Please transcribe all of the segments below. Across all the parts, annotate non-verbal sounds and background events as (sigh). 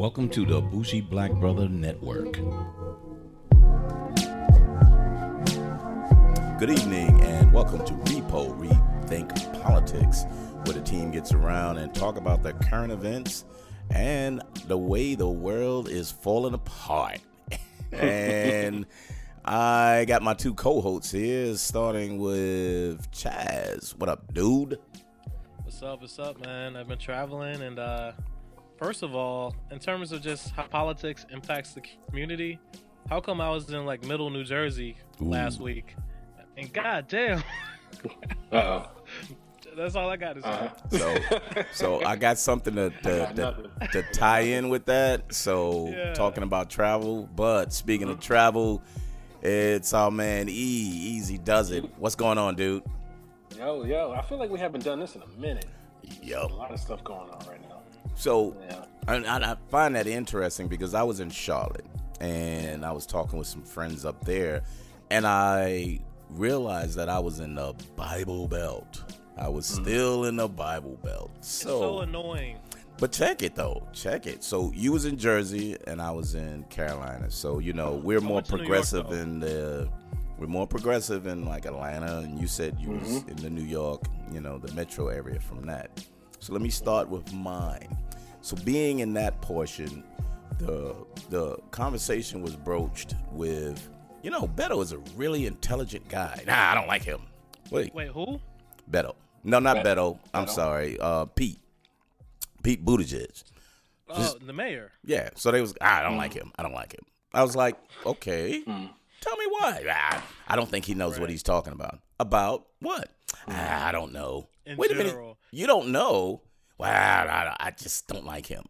Welcome to the Bougie Black Brother Network. Good evening and welcome to Repo Rethink Politics, where the team gets around and talk about the current events and the way the world is falling apart. (laughs) and I got my two co-hosts here, starting with Chaz. What up, dude? What's up? What's up, man? I've been traveling, and uh, first of all, in terms of just how politics impacts the community, how come I was in like middle New Jersey last week? And goddamn, (laughs) Uh that's all I got to say. oh. So, so (laughs) I got something to to, got to, to tie in with that. So, Yeah. talking about travel, but speaking of travel, it's our man E. Easy does it. What's going on, dude? Yo, yo, I feel like we haven't done this in a minute. Yo, a lot of stuff going on right now. So, Yeah. and I, I find that interesting because I was in Charlotte and I was talking with some friends up there, and I realized that I was in the Bible Belt. I was still in the Bible Belt. It's so annoying. But check it though, check it. So you was in Jersey and I was in Carolina. So you know we're more New York, progressive in the we're more progressive in like Atlanta, and you said you was Mm-hmm. in the New York, you know, the metro area from that. So let me start with mine. So being in that portion, the the conversation was broached with, you know, Beto is a really intelligent guy. Nah, I don't like him. Wait, Wait, who? Beto. No, not Bet- Beto. I'm Beto? sorry. Uh, Pete. Pete Buttigieg. Oh, the mayor. Yeah. So they was, ah, I don't like him. I don't like him. I was like, okay, tell me why. Ah, I don't think he knows what he's talking about. About what? Ah, I don't know. In Wait a minute. You don't know? Well, I, I just don't like him.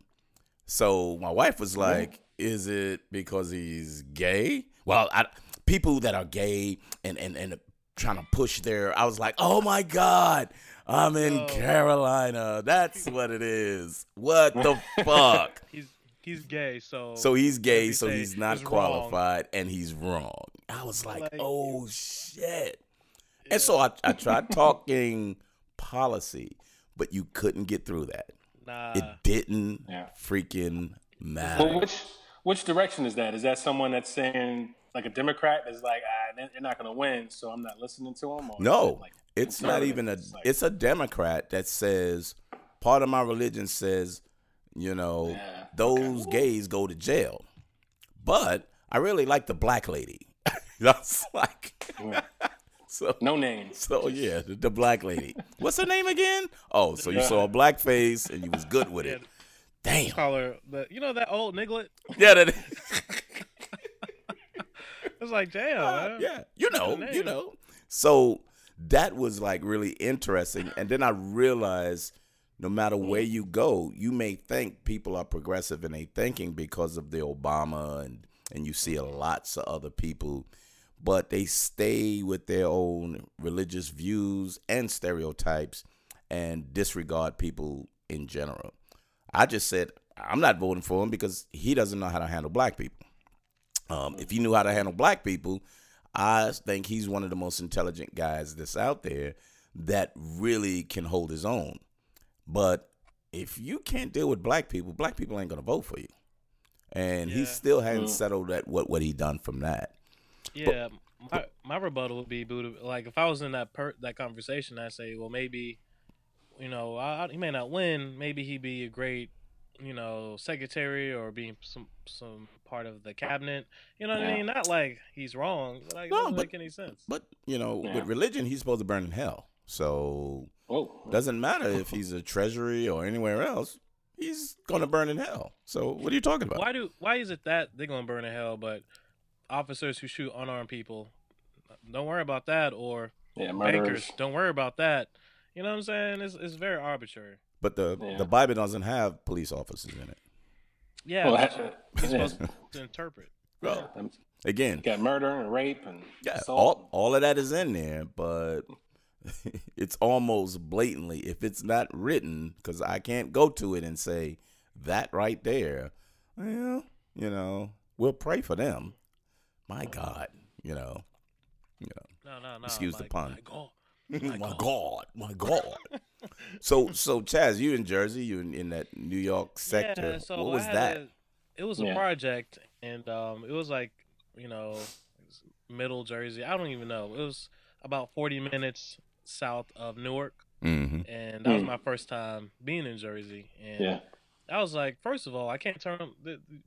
So my wife was like, is it because he's gay? Well, I, people that are gay and, and, and trying to push their, I was like, oh my God, I'm in Oh. Carolina. That's what it is. What the fuck? (laughs) He's he's gay, so So he's gay, so he's not wrong. qualified, and he's wrong. I was like, Like- oh shit. And so I, I tried (laughs) talking policy, but you couldn't get through that. Nah. It didn't Yeah. freaking matter. Well, which which direction is that? Is that someone that's saying like a Democrat is like, ah, they're they're not going to win, so I'm not listening to them? Or No, like it's not even a. It's like- It's a Democrat that says part of my religion says, you know, Yeah, those gays go to jail. But I really like the black lady. (laughs) That's like (laughs) so. no names. So yeah, the, the black lady. (laughs) What's her name again? Oh, so you saw a black face and you was good with it. Damn. Call her the you know that old niglet. (laughs) Yeah, that, It's like damn. Uh, yeah. You know, you know. So that was like really interesting. And then I realized no matter where you go, you may think people are progressive in their thinking because of the Obama and and you see lots of other people, but they stay with their own religious views and stereotypes and disregard people in general. I just said I'm not voting for him because he doesn't know how to handle black people. Um, if he knew how to handle black people, I think he's one of the most intelligent guys that's out there that really can hold his own. But if you can't deal with black people, black people ain't gonna vote for you. And he still hasn't settled that what what he done from that. Yeah, my my rebuttal would be Buddha. Like if I was in that per that conversation, I'd say, well, maybe, you know, I, I- he may not win. Maybe he'd be a great, you know, secretary or being some some part of the cabinet. You know what I mean? Not like he's wrong, but like, it No, doesn't but- make any sense. But you know, Yeah. with religion, he's supposed to burn in hell. So Whoa. doesn't matter if he's a treasury or anywhere else. He's gonna burn in hell. So what are you talking about? Why do why is it that they're gonna burn in hell, but officers who shoot unarmed people, don't worry about that, or Yeah, bankers, don't worry about that. You know what I'm saying? It's it's very arbitrary. But the Yeah. the Bible doesn't have police officers in it. Yeah, Well, that's ha- he's yeah. supposed to (laughs) interpret. Well, again, got murder and rape and yeah, assault. all all of that is in there, but (laughs) it's almost blatantly if it's not written because I can't go to it and say that right there. Well, you know, we'll pray for them. My God, you know, you know. No, no, no. Excuse the pun. Like, oh, my (laughs) God, my God. so, so Chaz, you in Jersey? You in, in that New York sector? Yeah, so what was I had that? A, it was a Yeah. project, and um, it was like you know, middle Jersey. I don't even know. It was about forty minutes south of Newark, Mm-hmm. and that was Mm. my first time being in Jersey. And Yeah. I was like, first of all, I can't turn.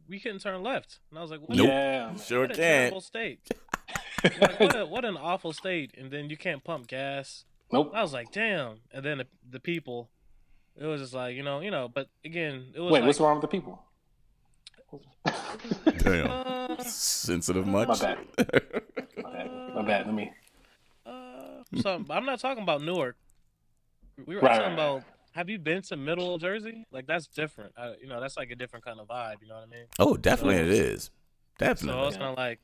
We couldn't turn left, and I was like, what, Nope. Yeah. man. Sure what a can. terrible state. (laughs) like, what, a, what an awful state, and then you can't pump gas. Nope. I was like, damn. And then the, the people, it was just like, you know, you know. But again, it was Wait, like, what's wrong with the people? (laughs) Damn. Uh, Sensitive much? My bad. My (laughs) bad. My bad. Let me. uh, so I'm not talking about Newark. We were Right, talking right, right. about. Have you been to Middle Jersey? Like that's different. Uh, you know, that's like a different kind of vibe. You know what I mean? Oh, definitely it is. Definitely. So it's kind of like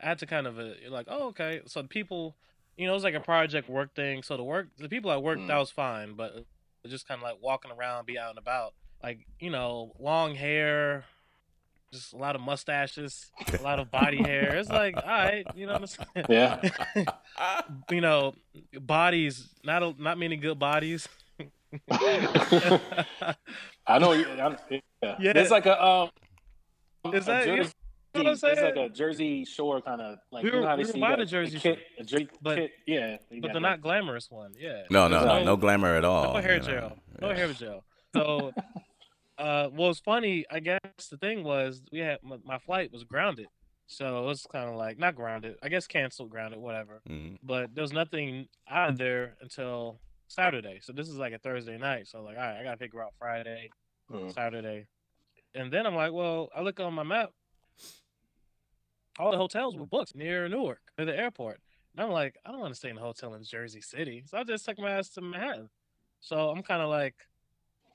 I had to kind of uh, like, oh okay. So the people, you know, it was like a project work thing. So the work, the people at work, Mm. that was fine, but just kind of like walking around, be out and about, like you know, long hair, just a lot of mustaches, a lot of body hair. It's like, all right, you know what I'm saying? Yeah. (laughs) you know, bodies, not a, not many good bodies. I know. you- I'm, yeah. Yeah. There's like a um. Is a that- you know Jersey, what I'm There's like a Jersey Shore kind of like We you know were- how they we see by that- the Jersey kid, Shore, a Jersey but- kid, yeah. but got the that. not glamorous one. Yeah. no, no, no, No. no glamour at all. No hair you know. gel. No Yeah. hair gel. So, (laughs) uh, what was funny, I guess the thing was we had my, my flight was grounded, so it was kind of like not grounded, I guess canceled, grounded, whatever. Mhm. But there was nothing out of there until Saturday. So this is like a Thursday night. So like, all right, I gotta figure out Friday, Mm. Saturday, and then I'm like, well, I look on my map. All the hotels were booked near Newark, near the airport. And I'm like, I don't want to stay in a hotel in Jersey City, so I just took my ass to Manhattan. So I'm kind of like,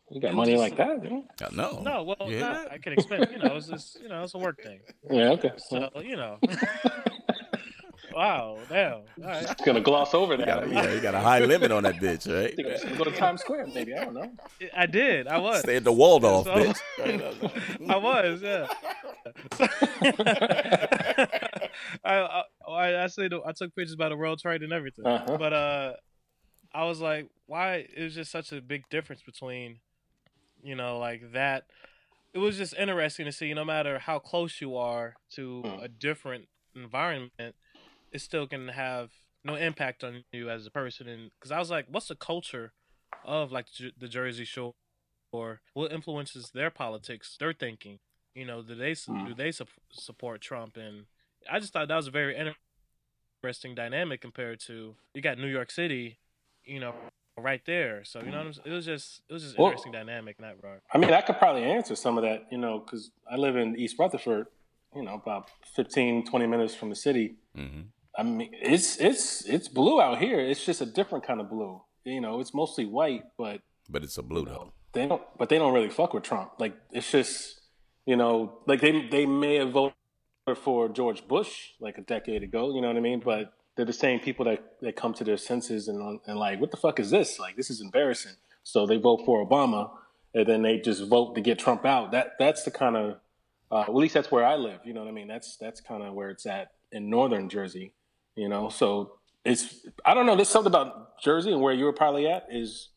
You got money was like that? Yeah. Uh, No. no, well, You hear not. I can expect, you know, it's just, you know, it's a work thing. (laughs) Yeah. Okay. So, you know, (laughs) wow, damn, all right. Gonna gloss over You that. got, I a, yeah, you got a high limit on that bitch, I think I'm right? (laughs) go to Times Square, maybe. I don't know. I did, I was, Stay at the Waldorf, So- bitch. (laughs) I was, yeah. (laughs) I, I, I actually, I took pictures by the World Trade and everything, Uh-huh. but uh, I was like, why? It was just such a big difference between, you know, like that. It was just interesting to see. No matter how close you are to Hmm. a different environment, it still can have no impact on you as a person. And because I was like, what's the culture of like the Jersey Shore? Or what influences their politics, their thinking? You know, do they Hmm. do they sup- support Trump? And I just thought that was a very interesting dynamic compared to you got New York City, you know, right there. So you know, what I'm, s- it was just it was just Well- interesting dynamic in that regard. I mean, I could probably answer some of that, you know, because I live in East Rutherford, you know, about 15, 20 minutes from the city. hmm I mean, it's it's it's blue out here. It's just a different kind of blue. You know, it's mostly white, but But it's a blue though. they don't. But they don't really fuck with Trump. Like it's just, you know, like they they may have voted for George Bush like a decade ago. You know what I mean? But they're the same people that that come to their senses and and like, what the fuck is this? Like this is embarrassing. So they vote for Obama, and then they just vote to get Trump out. That that's the kind of, uh, well, at least that's where I live. You know what I mean? That's that's kind of where it's at in northern Jersey. You know, so it's I don't know. There's something about Jersey and where you were probably at is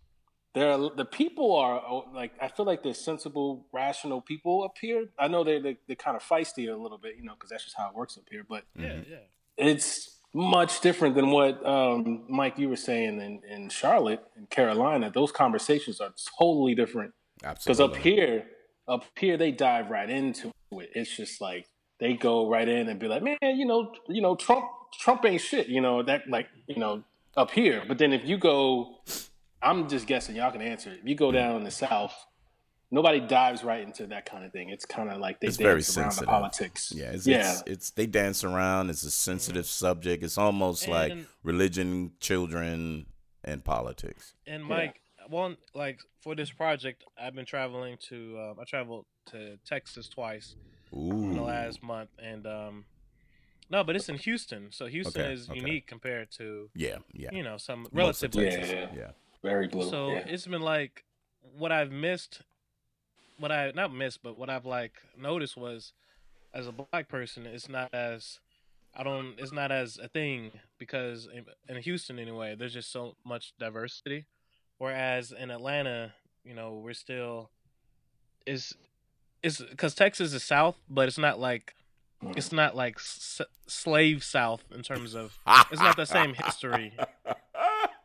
there. Are, the people are oh, like I feel like they're sensible, rational people up here. I know they're they, they're kind of feisty a little bit, you know, because that's just how it works up here. But Yeah, yeah. it's much different than what um, Mike you were saying in, in Charlotte and Carolina. Those conversations are totally different because up here, up here they dive right into it. It's just like they go right in and be like, man, you know, you know, Trump, Trump ain't shit. You know that, like, you know, up here. But then if you go, I'm just guessing. Y'all can answer. If you go down in the South, nobody dives right into that kind of thing. It's kind of like they It's dance very around sensitive. the politics. Yeah, it's, yeah. It's, it's they dance around. It's a sensitive subject. It's almost like religion, children, and politics. And Yeah. Mike, one like for this project, I've been traveling to. Um, I traveled to Texas twice in the last month, and um, no, but it's in Houston, so Houston Okay, is okay. unique compared to yeah, yeah. you know some Most of relatively. Yeah. yeah. very blue. So yeah. it's been like what I've missed, what I not missed, but what I've like noticed was, as a black person, it's not as I don't. It's not as a thing because in, in Houston anyway, there's just so much diversity. Whereas in Atlanta, you know, we're still is it's because Texas is South, but it's not like it's not like s- slave South in terms of (laughs) it's not the same history.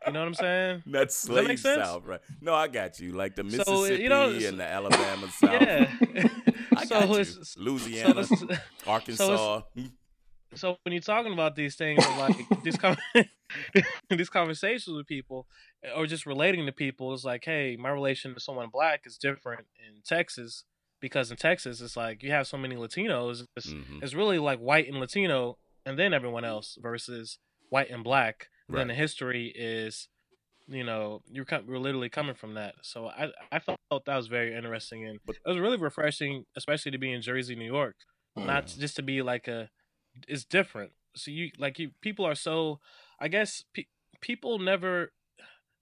You know what I'm saying? (laughs) That's that slave sense? South, right? No, I got you. Like the So, Mississippi you know, and the (laughs) Alabama South. Yeah. I so got you. it's so Louisiana, Arkansas. Hmm. so when you're talking about these things like these con- these conversations with people or just relating to people it's like hey my relation to someone black is different in texas because in texas it's like you have so many latinos it's, Mhm. it's really like white and latino and then everyone else versus white and black then the history is you know you're, com- you're literally coming from that so i i felt that was very interesting and it was really refreshing especially to be in jersey new york Mm. not just to be like a it's different so you like you people are so i guess pe- people never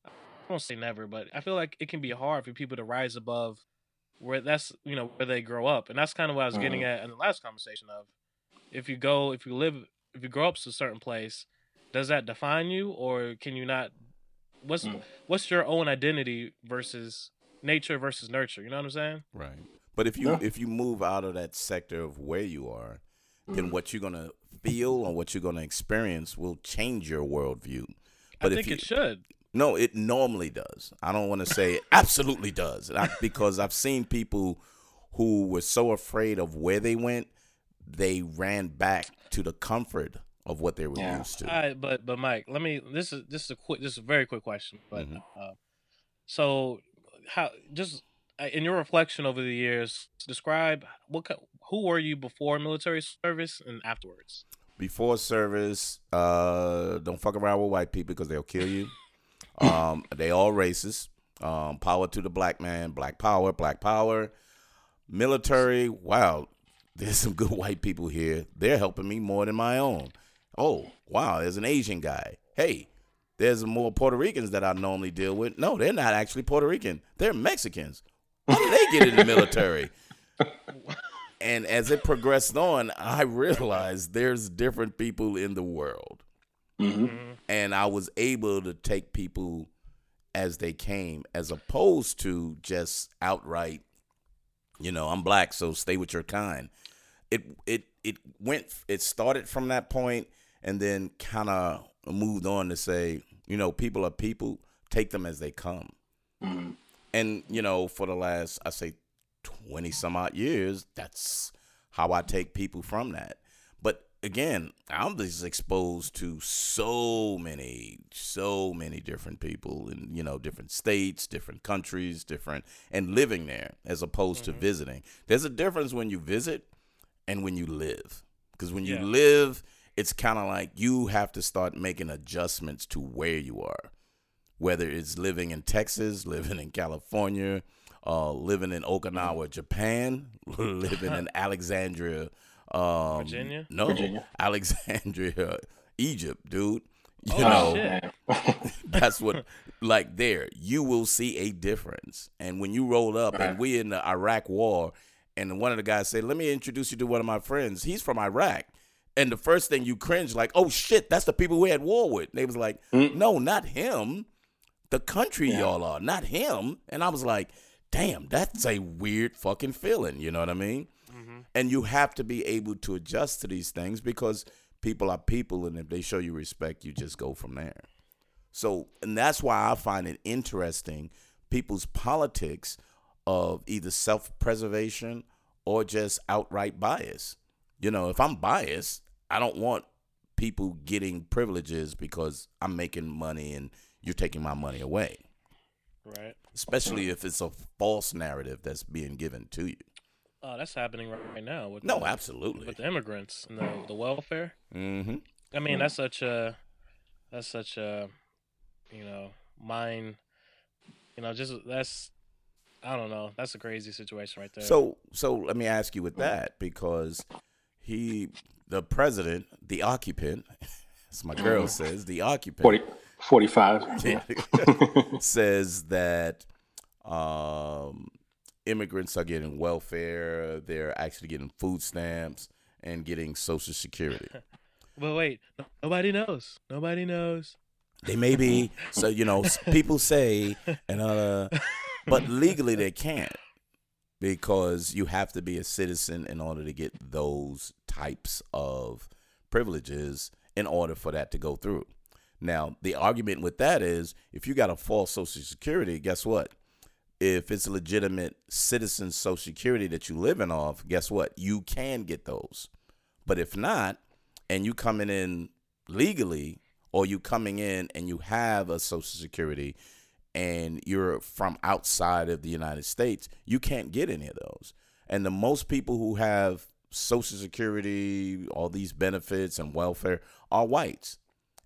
i won't say never but i feel like it can be hard for people to rise above where that's you know where they grow up and that's kind of what i was getting at in the last conversation of if you go if you live if you grow up to a certain place does that define you or can you not what's Mm. what's your own identity versus nature versus nurture you know what i'm saying Right. But if you Yeah. if you move out of that sector of where you are, then Mm-hmm. what you're gonna feel or what you're gonna experience will change your worldview. But i if think you, it should No, it normally does. I don't want to say it absolutely does I, because I've seen people who were so afraid of where they went, they ran back to the comfort of what they were Yeah. used to. All right, but but Mike, let me. This is this is a quick. This is a very quick question. But Mhm. uh, so how just uh, in your reflection over the years, describe what who were you before military service and afterwards. Before service, uh, don't fuck around with white people because they'll kill you. Um, they all racist. Um, power to the black man, black power, black power. Military, wow, (laughs) there's some good white people here. They're helping me more than my own. Oh, wow, there's an Asian guy. Hey, there's more Puerto Ricans that I normally deal with. No, they're not actually Puerto Rican. They're Mexicans. How did they get in the military? (laughs) And as it progressed on, I realized there's different people in the world. Hmm And I was able to take people as they came, as opposed to just outright, you know, I'm black, so stay with your kind. It it it went it started from that point and then kind of moved on to say, you know, people are people, take them as they come. hmm And you know, for the last I say twenty some odd years, that's how I take people from that. Again, I'm just exposed to so many, so many different people in you know different states, different countries, different, and living there as opposed to visiting. There's a difference when you visit and when you live, because when you live, it's kind of like you have to start making adjustments to where you are. Whether it's living in Texas, (laughs) living in California, uh, living in Okinawa, Japan, (laughs) living (laughs) in Alexandria, um, Virginia? No, Virginia. Alexandria, (laughs) Egypt, dude. You Oh, know, shit. (laughs) that's what (laughs) like there you will see a difference and when you roll up and Right. we in the iraq war and one of the guys said let me introduce you to one of my friends he's from iraq and the first thing you cringe like oh shit that's the people we had war with and they was like Mm. no not him the country Yeah. y'all are not him and i was like damn that's a weird fucking feeling you know what i mean hmm and you have to be able to adjust to these things because people are people and if they show you respect you just go from there. So and that's why i find it interesting people's politics of either self-preservation or just outright bias. You know if i'm biased i don't want people getting privileges because i'm making money and you're taking my money away. Right. especially if it's a false narrative that's being given to you Oh, that's happening right, right now with no the, absolutely with the immigrants and the the welfare. mm-hmm I mean, Mm. that's such a that's such a you know mind. You know, just that's I don't know. That's a crazy situation right there. So so let me ask you with that because he the president, the occupant, (laughs) as my girl says, the occupant 40, 45. Yeah. (laughs) says that um, immigrants are getting welfare, they're actually getting food stamps and getting social security. (laughs) but wait, nobody knows. Nobody knows. They may be so you know (laughs) people say and uh but legally they can't because you have to be a citizen in order to get those types of privileges in order for that to go through. Now, the argument with that is if you got a false social security, guess what? If it's legitimate citizen social security that you're living off, guess what? You can get those. But if not, and you coming in legally, or you coming in and you have a social security and you're from outside of the United States, you can't get any of those. And the most people who have social security, all these benefits and welfare are whites.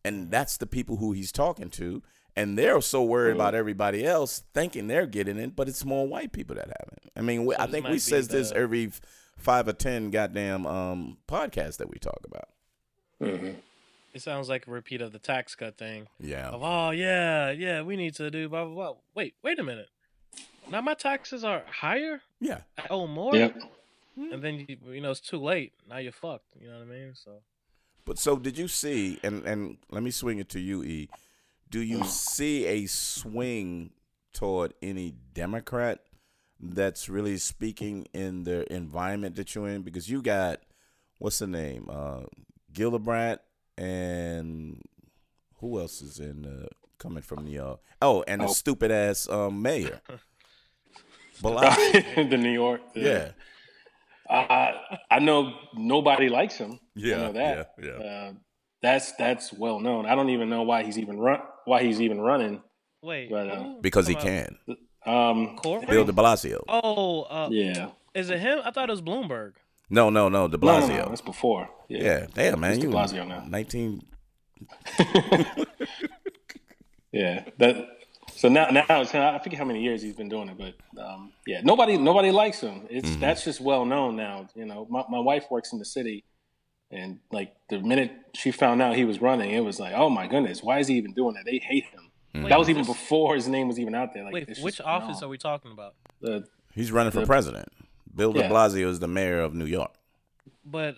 And that's the people who he's talking to. And they're so worried about everybody else thinking they're getting it, but it's more white people that haven't. I mean, we, I think we be says this every five or ten goddamn um podcasts that we talk about. It sounds like a repeat of the tax cut thing. Yeah. Of oh yeah, yeah, we need to do blah blah blah. Wait, wait a minute. Now my taxes are higher. Yeah. I owe more. Yep. And then you, you know it's too late. Now you're fucked. You know what I mean? So But so did you see and and let me swing it to you, E. Do you see a swing toward any Democrat that's really speaking in the environment that you're in? Because you got what's the name? Uh Gillibrand and who else is in uh, coming from New York? Oh, and the Oh. stupid ass um, mayor. (laughs) (laughs) The New York. yeah. I I know nobody likes him. Yeah, I know that. yeah, yeah. Uh, that's that's well known. I don't even know why he's even run why he's even running. wait, But, uh. Because he can. Um, about Corey? Bill de Blasio. Oh, uh, yeah. is it him? I thought it was Bloomberg. No, no, no, de No, no, no, that's before. Yeah. Yeah, damn man, It's de you Blasio now. nineteen. (laughs) Yeah. That. So now, now it's, I forget how many years he's been doing it, but um, yeah, nobody, nobody likes him. It's Mm-hmm. that's just well known now. You know, my my wife works in the city, and like the minute she found out he was running, it was like, oh my goodness, why is he even doing that? They hate him. Mm-hmm. that was even this- before his name was even out there. Like, Wait, which just office known. are we talking about? The, He's running for The- president. Bill de Yeah. Blasio is the mayor of New York. But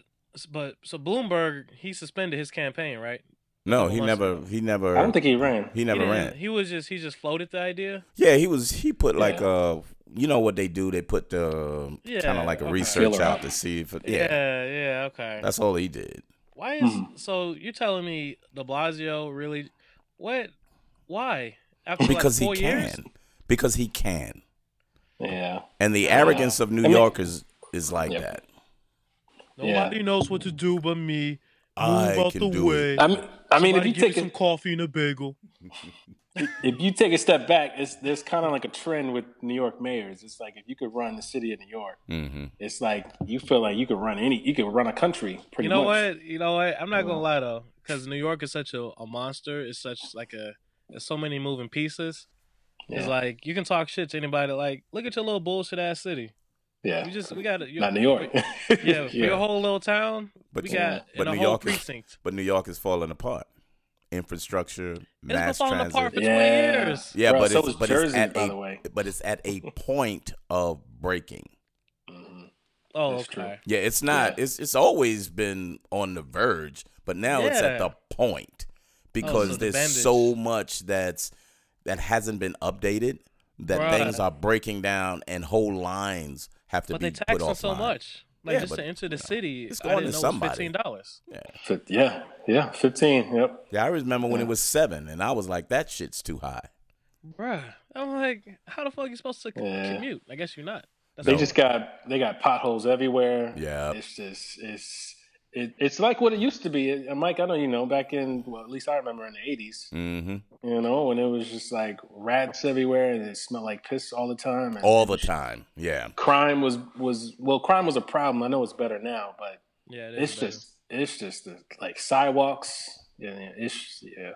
but so Bloomberg he suspended his campaign, right? No, he never. ago. He never. I don't think he ran. he never he ran. He was just he just floated the idea. Yeah, he was. He put like Yeah. uh, you know what they do? They put the Yeah, kind of like a okay. research Filler out out. to see if. It, Yeah, yeah, yeah, okay. that's all he did. Why is Mhm. so? You're telling me De Blasio really? What? Why? After Because like four he can. years? Because he can. Yeah. And the arrogance of New I mean- Yorkers is like Yeah. that. Nobody knows what to do but me. Move I out can the do way. it. I mean, I mean, if you give me take some a, coffee and a bagel. (laughs) if you take a step back, it's there's kind of like a trend with New York mayors. It's like if you could run the city of New York, hmm it's like you feel like you could run any, you could run a country pretty You know much. what? You know what? I'm not gonna lie though, because New York is such a, a monster. It's such like a there's so many moving pieces. It's like you can talk shit to anybody. Like, look at your little bullshit ass city. Yeah, We just we got it. not New York. Yeah, (laughs) for your whole little town, But we yeah, got but in a New whole York is- precinct. But New York is falling apart. Infrastructure, It's been mass falling transit. apart for Yeah. years. Yeah, Bro, but so it's but Jersey, it's at a way. but it's at a (laughs) point of breaking. Mhm. Oh, That's true. okay. Yeah, it's not. Yeah. It's it's always been on the verge, but now it's at the point because so the there's so much that's that hasn't been updated that Right. things are breaking down and whole lines have to But be they put tax them so offline. much. Like Yeah, just but, to enter the city, it's I going didn't to know somebody. fifteen dollars. Yeah. Yeah, yeah, fifteen. Yep. Yeah, I remember when it was seven, and I was like, "That shit's too high." Bruh. I'm like, how the fuck are you supposed to Yeah. commute? I guess you're not. That's They all. just got they got potholes everywhere. Yeah. it's just it's it, it's like what it used to be. And Mike, I know you know back in well, at least I remember in the eighties. hmm You know when it was just like rats everywhere and it smelled like piss all the time. And All the time. Yeah. Crime was was well, crime was a problem. I know it's better now, but yeah, it is it's better. just it's just the, like sidewalks. Yeah, yeah, it's yeah.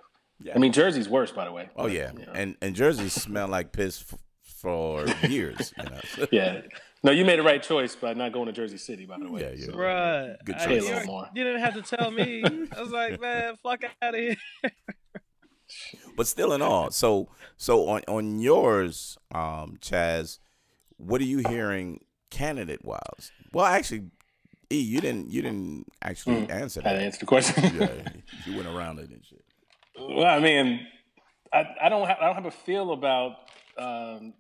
Yeah. I mean, Jersey's worse, by the way. Oh but, yeah, you know. and and Jersey smelled like piss f- for years. You know. (laughs) yeah. No, you made the right choice by not going to Jersey City, by the way. Yeah, yeah. So, Bruh, Good I- choice. you, Pay a little more. you didn't have to tell me. I was like, man, fuck out of here. (laughs) but still, in all, so so on on yours, um, Chaz, what are you hearing candidate wise? Well, actually, E, you didn't you didn't actually answer that. I had to that. answer the question. (laughs) yeah, you went around it and shit. Well, I mean, I, I don't have I don't have a feel about um,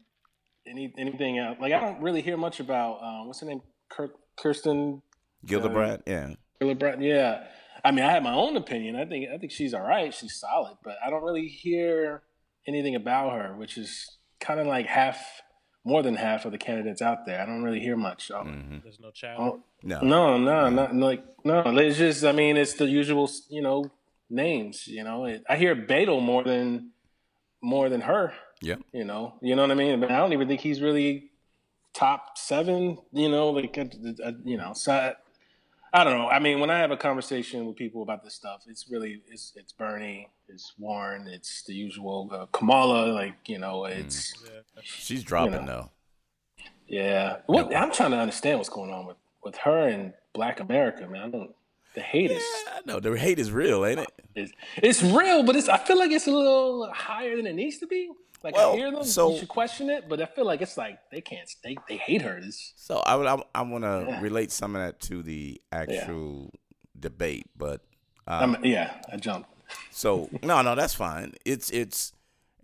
any anything else. Like I don't really hear much about um, what's her name, Kurt, Kirsten Gillibrand, uh, yeah. Gillibrand, yeah. I mean, I have my own opinion. I think I think she's all right. She's solid, but I don't really hear anything about her, which is kind of like half, more than half of the candidates out there. I don't really hear much. Um, mm-hmm. There's no child. no, no, no, not like no. It's just, I mean, it's the usual, you know, names. You know, it, I hear Beto more than more than her. Yeah, you know, you know what I mean. But I don't even think he's really top seven. You know, like uh, uh, you know, so I don't know. I mean, when I have a conversation with people about this stuff, it's really it's it's Bernie, it's Warren, it's the usual uh, Kamala. Like you know, mm. it's mm. she's dropping you know. though. Yeah, what no. I'm trying to understand what's going on with with her and Black America, man. I don't. The hate yeah, is. No, the hate is real, ain't it? It's, it's real, but it's. I feel like it's a little higher than it needs to be. Like well, I hear them, so, you should question it, but I feel like it's like they can't. They they hate her. It's, so I would I, I want to yeah. relate some of that to the actual yeah. debate, but um, yeah, I jumped. So no, no, that's fine. It's it's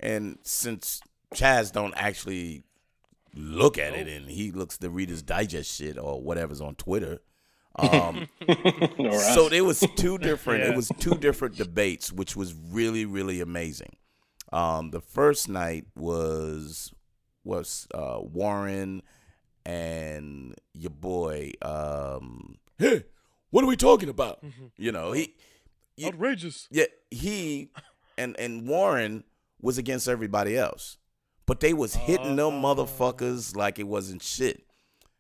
and since Chaz don't actually look at it and he looks the Reader's Digest shit or whatever's on Twitter. Um, (laughs) so it was two different. Yeah. It was two different debates, which was really really amazing. Um, the first night was was uh, Warren and your boy. Um, hey, what are we talking about? Mm-hmm. You know, he, he outrageous. Yeah, he and and Warren was against everybody else, but they was hitting uh, them motherfuckers like it wasn't shit.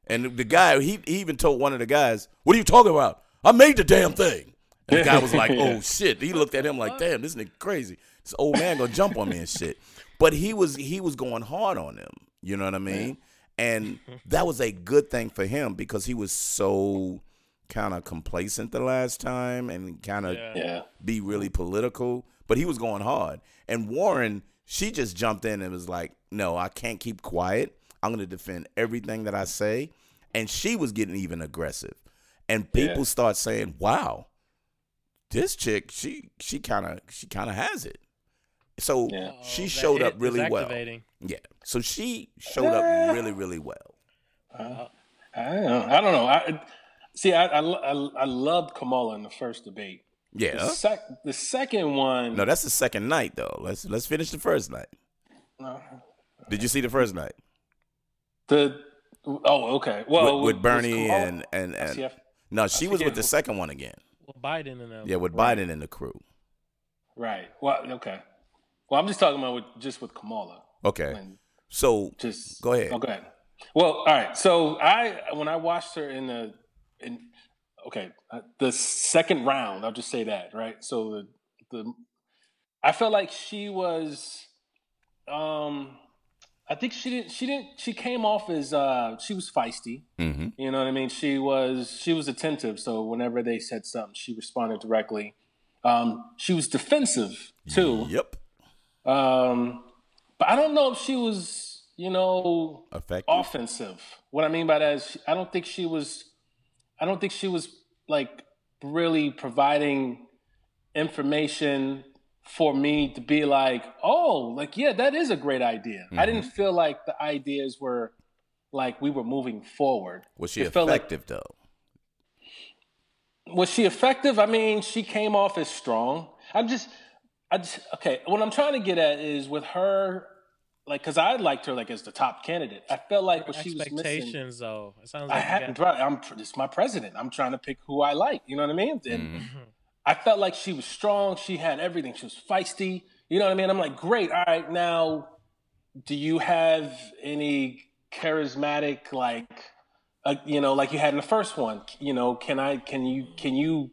And the guy, he, he even told one of the guys, "What are you talking about? I made the damn thing." And the guy was like, (laughs) "Oh shit!" He looked at him like, "Damn, this nigga crazy." This old man gonna jump on me and shit. But he was he was going hard on him. You know what I mean? And that was a good thing for him because he was so kind of complacent the last time and kind of yeah. be really political. But he was going hard. And Warren, she just jumped in and was like, "No, I can't keep quiet. I'm to defend everything that I say." And she was getting even aggressive. And people yeah. start saying, "Wow, this chick, she she kind of she kind of has it." So yeah. she oh, showed up really well. Yeah. So she showed up really, really well. Uh, I don't know. I don't know. I, see, I, I, I loved Kamala in the first debate. Yeah. The, sec- the, second one. No, that's the second night though. Let's let's finish the first night. No. Did you see the first night? The oh okay. Well, with, with Bernie and and and no, she was with the second one again. With Biden and them. Yeah, with right. Biden and the crew. Right. Well, okay. Well, I'm just talking about with, just with Kamala. Okay. so just go ahead. Oh, go ahead. Well, all right. So I when I watched her in the in okay uh, the second round, I'll just say that right. So the the I felt like she was um I think she didn't she didn't she came off as uh she was feisty. Mm-hmm. You know what I mean? She was she was attentive. So whenever they said something, she responded directly. Um, she was defensive too. Yep. Um, but I don't know if she was, you know, Effective? offensive. What I mean by that is, I don't think she was. I don't think she was like really providing information for me to be like, oh, like yeah, that is a great idea. Mm-hmm. I didn't feel like the ideas were like we were moving forward. Was she it effective like, though? Was she effective? I mean, she came off as strong. I'm just I just okay. What I'm trying to get at is with her, like, because I liked her like as the top candidate. I felt like what she was missing. Expectations, though. It sounds like I hadn't. Got... I'm this my president. I'm trying to pick who I like. You know what I mean? And mm-hmm. I felt like she was strong. She had everything. She was feisty. You know what I mean? I'm like, great. All right, now, do you have any charismatic like? Uh, you know, like you had in the first one. You know, can I? Can you? Can you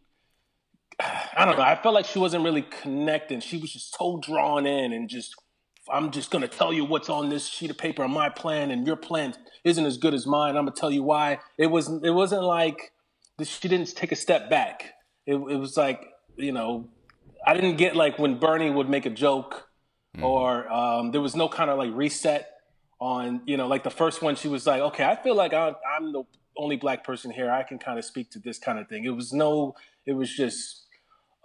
I don't know. I felt like she wasn't really connecting. She was just so drawn in and just, I'm just gonna tell you what's on this sheet of paper on my plan, and your plan isn't as good as mine. I'm gonna tell you why. It wasn't. It wasn't like she didn't take a step back. It, it was like you know, I didn't get like when Bernie would make a joke, mm. or um, there was no kind of like reset on you know like the first one. She was like, okay, I feel like I'm, I'm the only black person here. I can kind of speak to this kind of thing. It was no. It was just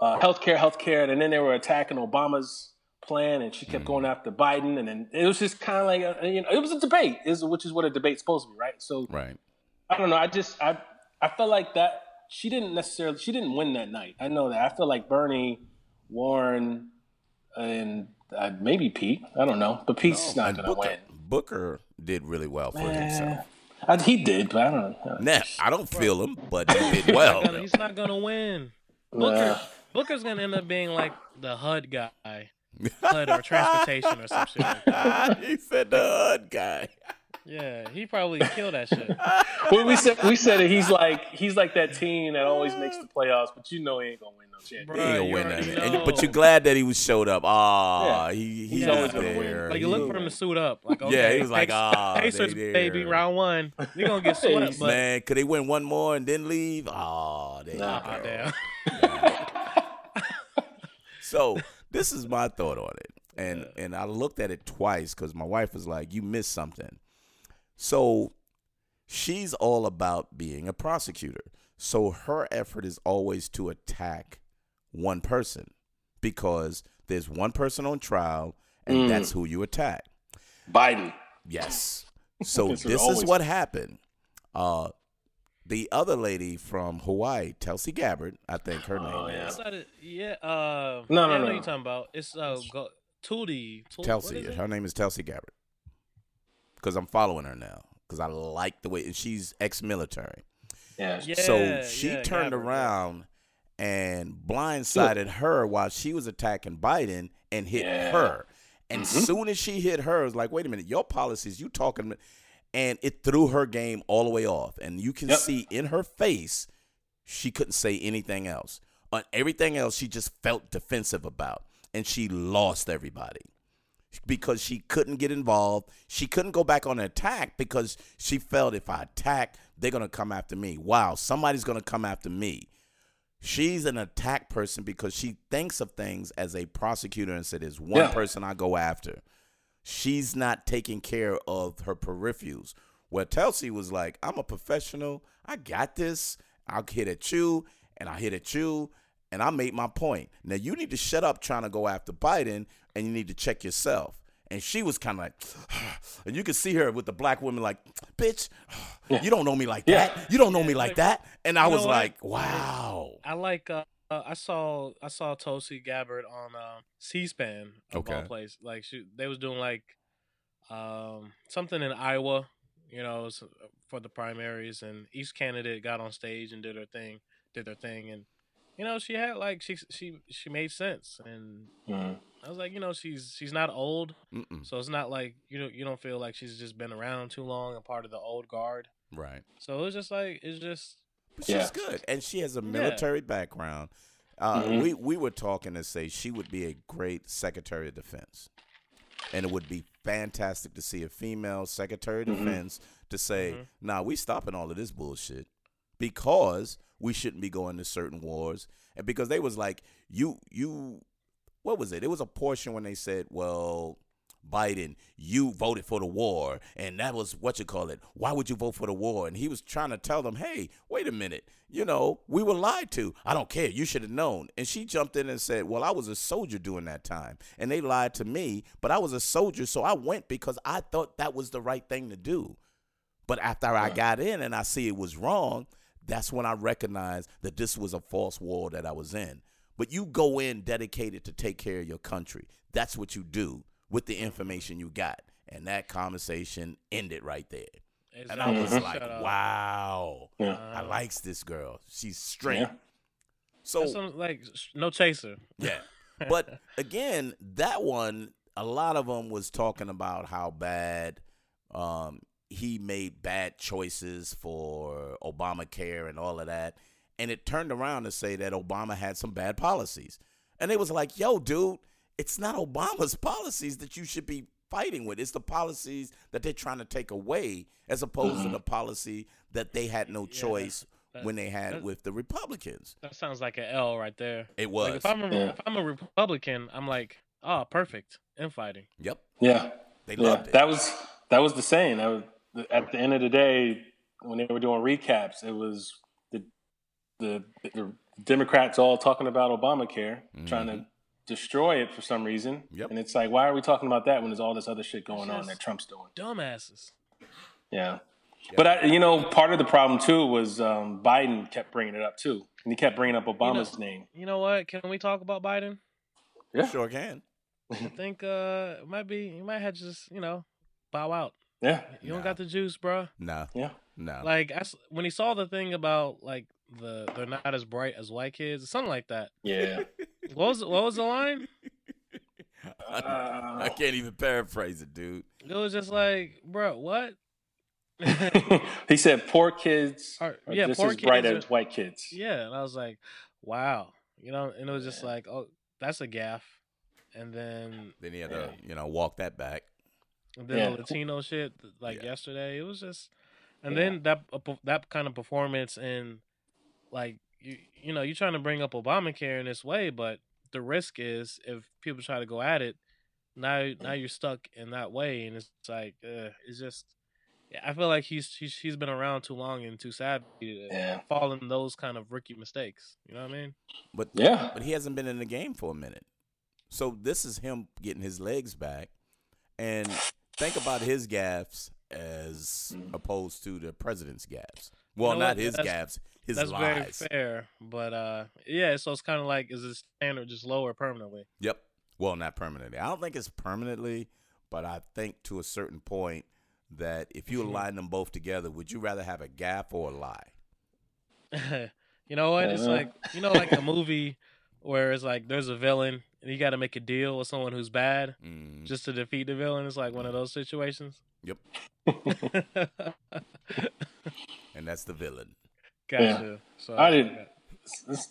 uh, healthcare, healthcare, and then they were attacking Obama's plan, and she kept going after Biden, and then it was just kind of like a, you know it was a debate, is which is what a debate's supposed to be, right? So Right. I don't know. I just I I felt like that she didn't necessarily she didn't win that night. I know that. I feel like Bernie, Warren, and uh, maybe Pete. I don't know, but Pete's not gonna Booker, win. Booker did really well for himself. I, he did, but I don't know. Nah, I don't feel him, but he did well. (laughs) He's not gonna- he's not gonna win. Booker, Booker's gonna end up being like the HUD guy, (laughs) HUD or transportation or some shit. Like that. (laughs) he said the HUD guy. Yeah, he probably killed that shit. Well, we said we said that he's like he's like that team that always makes the playoffs, but you know he ain't gonna win no championship. He ain't gonna win already that. And- but you're glad that he was showed up. Ah, Yeah. he He's he's always there. gonna win. Like you look for him to suit up. Like Yeah, okay, he was like, Pac- "Ah, Pacers baby, round one. We gonna get swept, (laughs) but Man, could they win one more and then leave? Oh, there Nah, you Ah, go. damn. So this is my thought on it, and and I looked at it twice because my wife was like, "You missed something." So she's all about being a prosecutor. So her effort is always to attack one person because there's one person on trial, and Mm. that's who you attack. Biden. Yes. So (laughs) this is what happened. Uh, the other lady from Hawaii, Tulsi Gabbard, I think her name Oh, yeah. is It's not yeah, uh, No, yeah, no, I know no. you're talking about. It's uh, go, Tootie. Tool- what Tulsi. is? Her name is Tulsi Gabbard. Because I'm following her now. Because I like the way and she's ex-military. Yeah. Yeah, so she yeah, turned Gabbard, yeah. around and blindsided her while she was attacking Biden and hit Yeah. Mm-hmm. her. And soon as she hit her, it was like, wait a minute, your policies, you talking, and it threw her game all the way off. And you can Yep. see in her face, she couldn't say anything else. On everything else, she just felt defensive about, and she lost everybody because she couldn't get involved. She couldn't go back on an attack because she felt if I attack, they're gonna come after me. Wow, somebody's gonna come after me. She's an attack person because she thinks of things as a prosecutor and said, "There's one Yeah. person I go after." She's not taking care of her peripherals. Where Tulsi was like, "I'm a professional. I got this. I'll hit at you, and I hit at you, and I made my point. Now you need to shut up trying to go after Biden, and you need to check yourself." And she was kind of like, (sighs) and you could see her with the black woman like, "Bitch, (sighs) you don't know me like that. You don't know me like that." And I was like, "Wow." I like. Uh, uh, I saw. I saw Tulsi Gabbard on uh, C-SPAN. Of all Okay. place. Like she, they was doing like um, something in Iowa. You know, for the primaries, and each candidate got on stage and did her thing. Did their thing, and you know, she had like she she she made sense, and Mhm. I was like, you know, she's she's not old, Mm-mm. so it's not like you don't you don't feel like she's just been around too long and part of the old guard. Right. So it was just like it's just But she's good, and she has a Yeah. military background. Uh, Mhm. We we were talking to say she would be a great Secretary of Defense, and it would be fantastic to see a female Secretary of Mhm. Defense to say, Mhm. "Nah, we stopping all of this bullshit because we shouldn't be going to certain wars." And because they was like, "You you, what was it? It was a portion when they said, well." Biden, you voted for the war, and that was what you call it. Why would you vote for the war? And he was trying to tell them, hey, wait a minute, you know, we were lied to. I don't care. You should have known. And she jumped in and said, well, I was a soldier during that time, and they lied to me, but I was a soldier, so I went because I thought that was the right thing to do. But after I got in and I see it was wrong, that's when I recognized that this was a false war that I was in. But you go in dedicated to take care of your country. That's what you do with the information you got. And that conversation ended right there. And I was Shut like, wow, Yeah. I likes this girl. She's straight. Yeah. So like no chaser. yeah. (laughs) But again, that one, a lot of them was talking about how bad um, he made bad choices for Obamacare and all of that. And it turned around to say that Obama had some bad policies. And it was like, yo, dude, it's not Obama's policies that you should be fighting with. It's the policies that they're trying to take away as opposed to mm-hmm. the policy that they had no Yeah, choice that- when they had that- with the Republicans. That sounds like an L right there. It was. Like if I'm a, Yeah. if I'm a Republican, I'm like, oh, perfect infighting. yep. Yeah. They Yeah. loved it. That was that was the saying. That was at the end of the day when they were doing recaps. It was the the, the Democrats all talking about Obamacare, trying to mm-hmm. Destroy it for some reason. Yep. And it's like, why are we talking about that when there's all this other shit going on that Trump's doing? Dumbasses. Yeah. But I, you know, part of the problem too was um, Biden kept bringing it up too, and he kept bringing up Obama's name. You know what? Can we talk about Biden? Yeah. Sure can. I think uh it might be you might have just, you know, bow out. Yeah. You don't got the juice, bro. Nah. Yeah. no. Like I s when he saw the thing about like the they're not as bright as white kids, something like that. Yeah. (laughs) What was what was the line? (laughs) I, I can't even paraphrase it, dude. It was just like, bro, what? (laughs) he said poor kids Or- are yeah, just poor as bright kids as white kids. Yeah, and I was like, wow, you know, and it was just like, oh, that's a gaffe. And then, Then he had to, you know, walk that back. and then Yeah. the Latino shit, like Yeah. yesterday, it was just, and Yeah. then that that kind of performance and like you you know you're trying to bring up Obamacare in this way, but the risk is if people try to go at it, now now you're stuck in that way, and it's like uh, it's just. yeah, I feel like he's he's he's been around too long and too savvy to Yeah. fall in those kind of rookie mistakes. You know what I mean? But Yeah. but he hasn't been in the game for a minute. So this is him getting his legs back. And think about his gaffes as Mm. opposed to the president's gaffes. Well, know not what? his That's- gaffes, his That's lies. very fair, but uh, yeah. So it's kind of like is the standard just lower permanently? Yep. Well, not permanently. I don't think it's permanently, but I think to a certain point that if you Mhm. align them both together, would you rather have a gaffe or a lie? (laughs) you know what? It's Uh. like you know, like a movie where it's like there's a villain and you got to make a deal with someone who's bad Mm, just to defeat the villain. It's like one of those situations. Yep. (laughs) and that's the villain. Gotcha. So I didn't.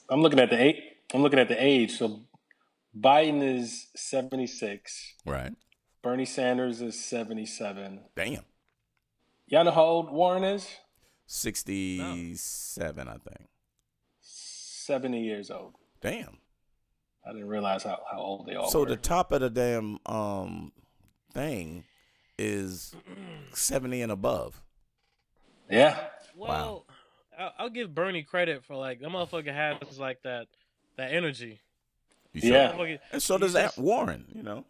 I'm looking at the eight. I'm looking at the age. So Biden is 76. Right. Bernie Sanders is 77. Damn. Y'all know how old Warren is? 67, I think. 70 years old. Damn. I didn't realize how, how old they all So were. the top of the damn um thing is 70 and above. yeah. well, I'll, I'll give Bernie credit for like that motherfucker has like that that energy. You Yeah. And so does that Warren, you know.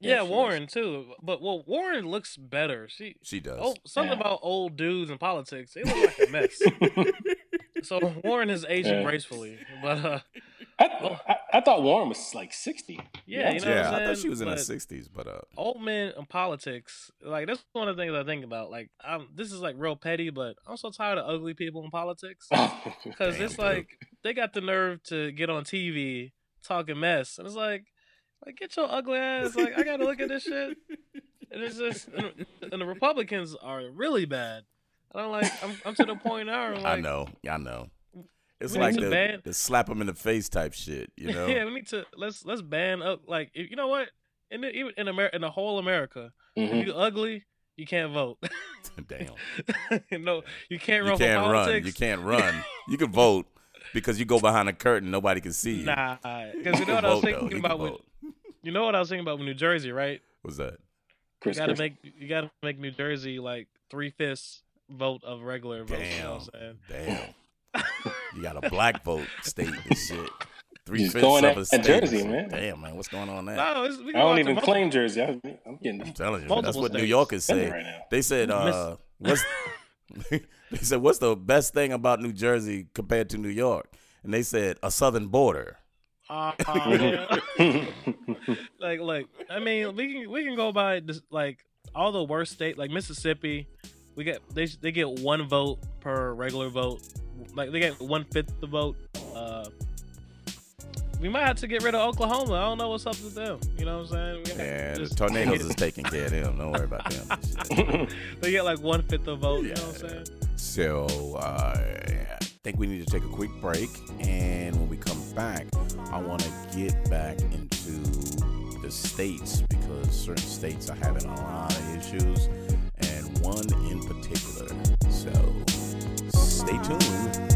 Yeah, Yeah, she is. Warren too. But well, Warren looks better. She She does. oh something Yeah. about old dudes and politics. They look like a mess. (laughs) so Warren is aging Yeah. gracefully, but uh, I, I, I thought Warren was like 60. Yeah, you know what yeah, I'm I thought she was in her 60s, but uh old men in politics, like that's one of the things I think about. Like, I'm this is like real petty, but I'm so tired of ugly people in politics (laughs) because Damn, it's dude. like they got the nerve to get on TV talking mess, and it's like, like get your ugly ass. Like I gotta look at this shit, and it's just, and, and the Republicans are really bad. And I'm like, I'm, I'm to the point now. where I'm I like, know, I know. It's we like the, ban- the slap them in the face type shit, you (laughs) know. yeah, we need to let's let's ban up. Like, if, you know what? In the, even in America, in the whole America, Mhm. if you ugly, you can't vote. (laughs) Damn. (laughs) no, you can't run. You can't for run. You can't run. You can vote because you go behind a curtain, nobody can see you. Nah, because You you know what I was thinking about. can With, you know what I was thinking about with New Jersey, right? What's that? You gotta Chris. make you gotta make New Jersey like three fifths vote of regular votes. You know what I'm saying? Damn. You got a black vote state and shit. Three Just fifths going of at- a at state. Jersey, man. Damn, man, what's going on there? No, it's, we I can don't watch even the claim Jersey. I, I'm getting I'm telling you, multiple that's what New states. Yorkers offended say. right now. They said, uh, what's (laughs) they said, what's the best thing about New Jersey compared to New York? And they said a southern border. Uh, (laughs) yeah. like, like I mean, we can we can go by this, like all the worst state, like Mississippi. We get they they get one vote per regular vote. Like they get one fifth the vote. Uh, we might have to get rid of Oklahoma. I don't know what's up with them. You know what I'm saying? Yeah, the tornadoes (laughs) is taking care of them. Don't worry about them. (laughs) they get like one fifth the vote. You know what I'm saying? So uh, I think we need to take a quick break, and when we come back, I want to get back into the states because certain states are having a lot of issues, one in particular. So stay tuned.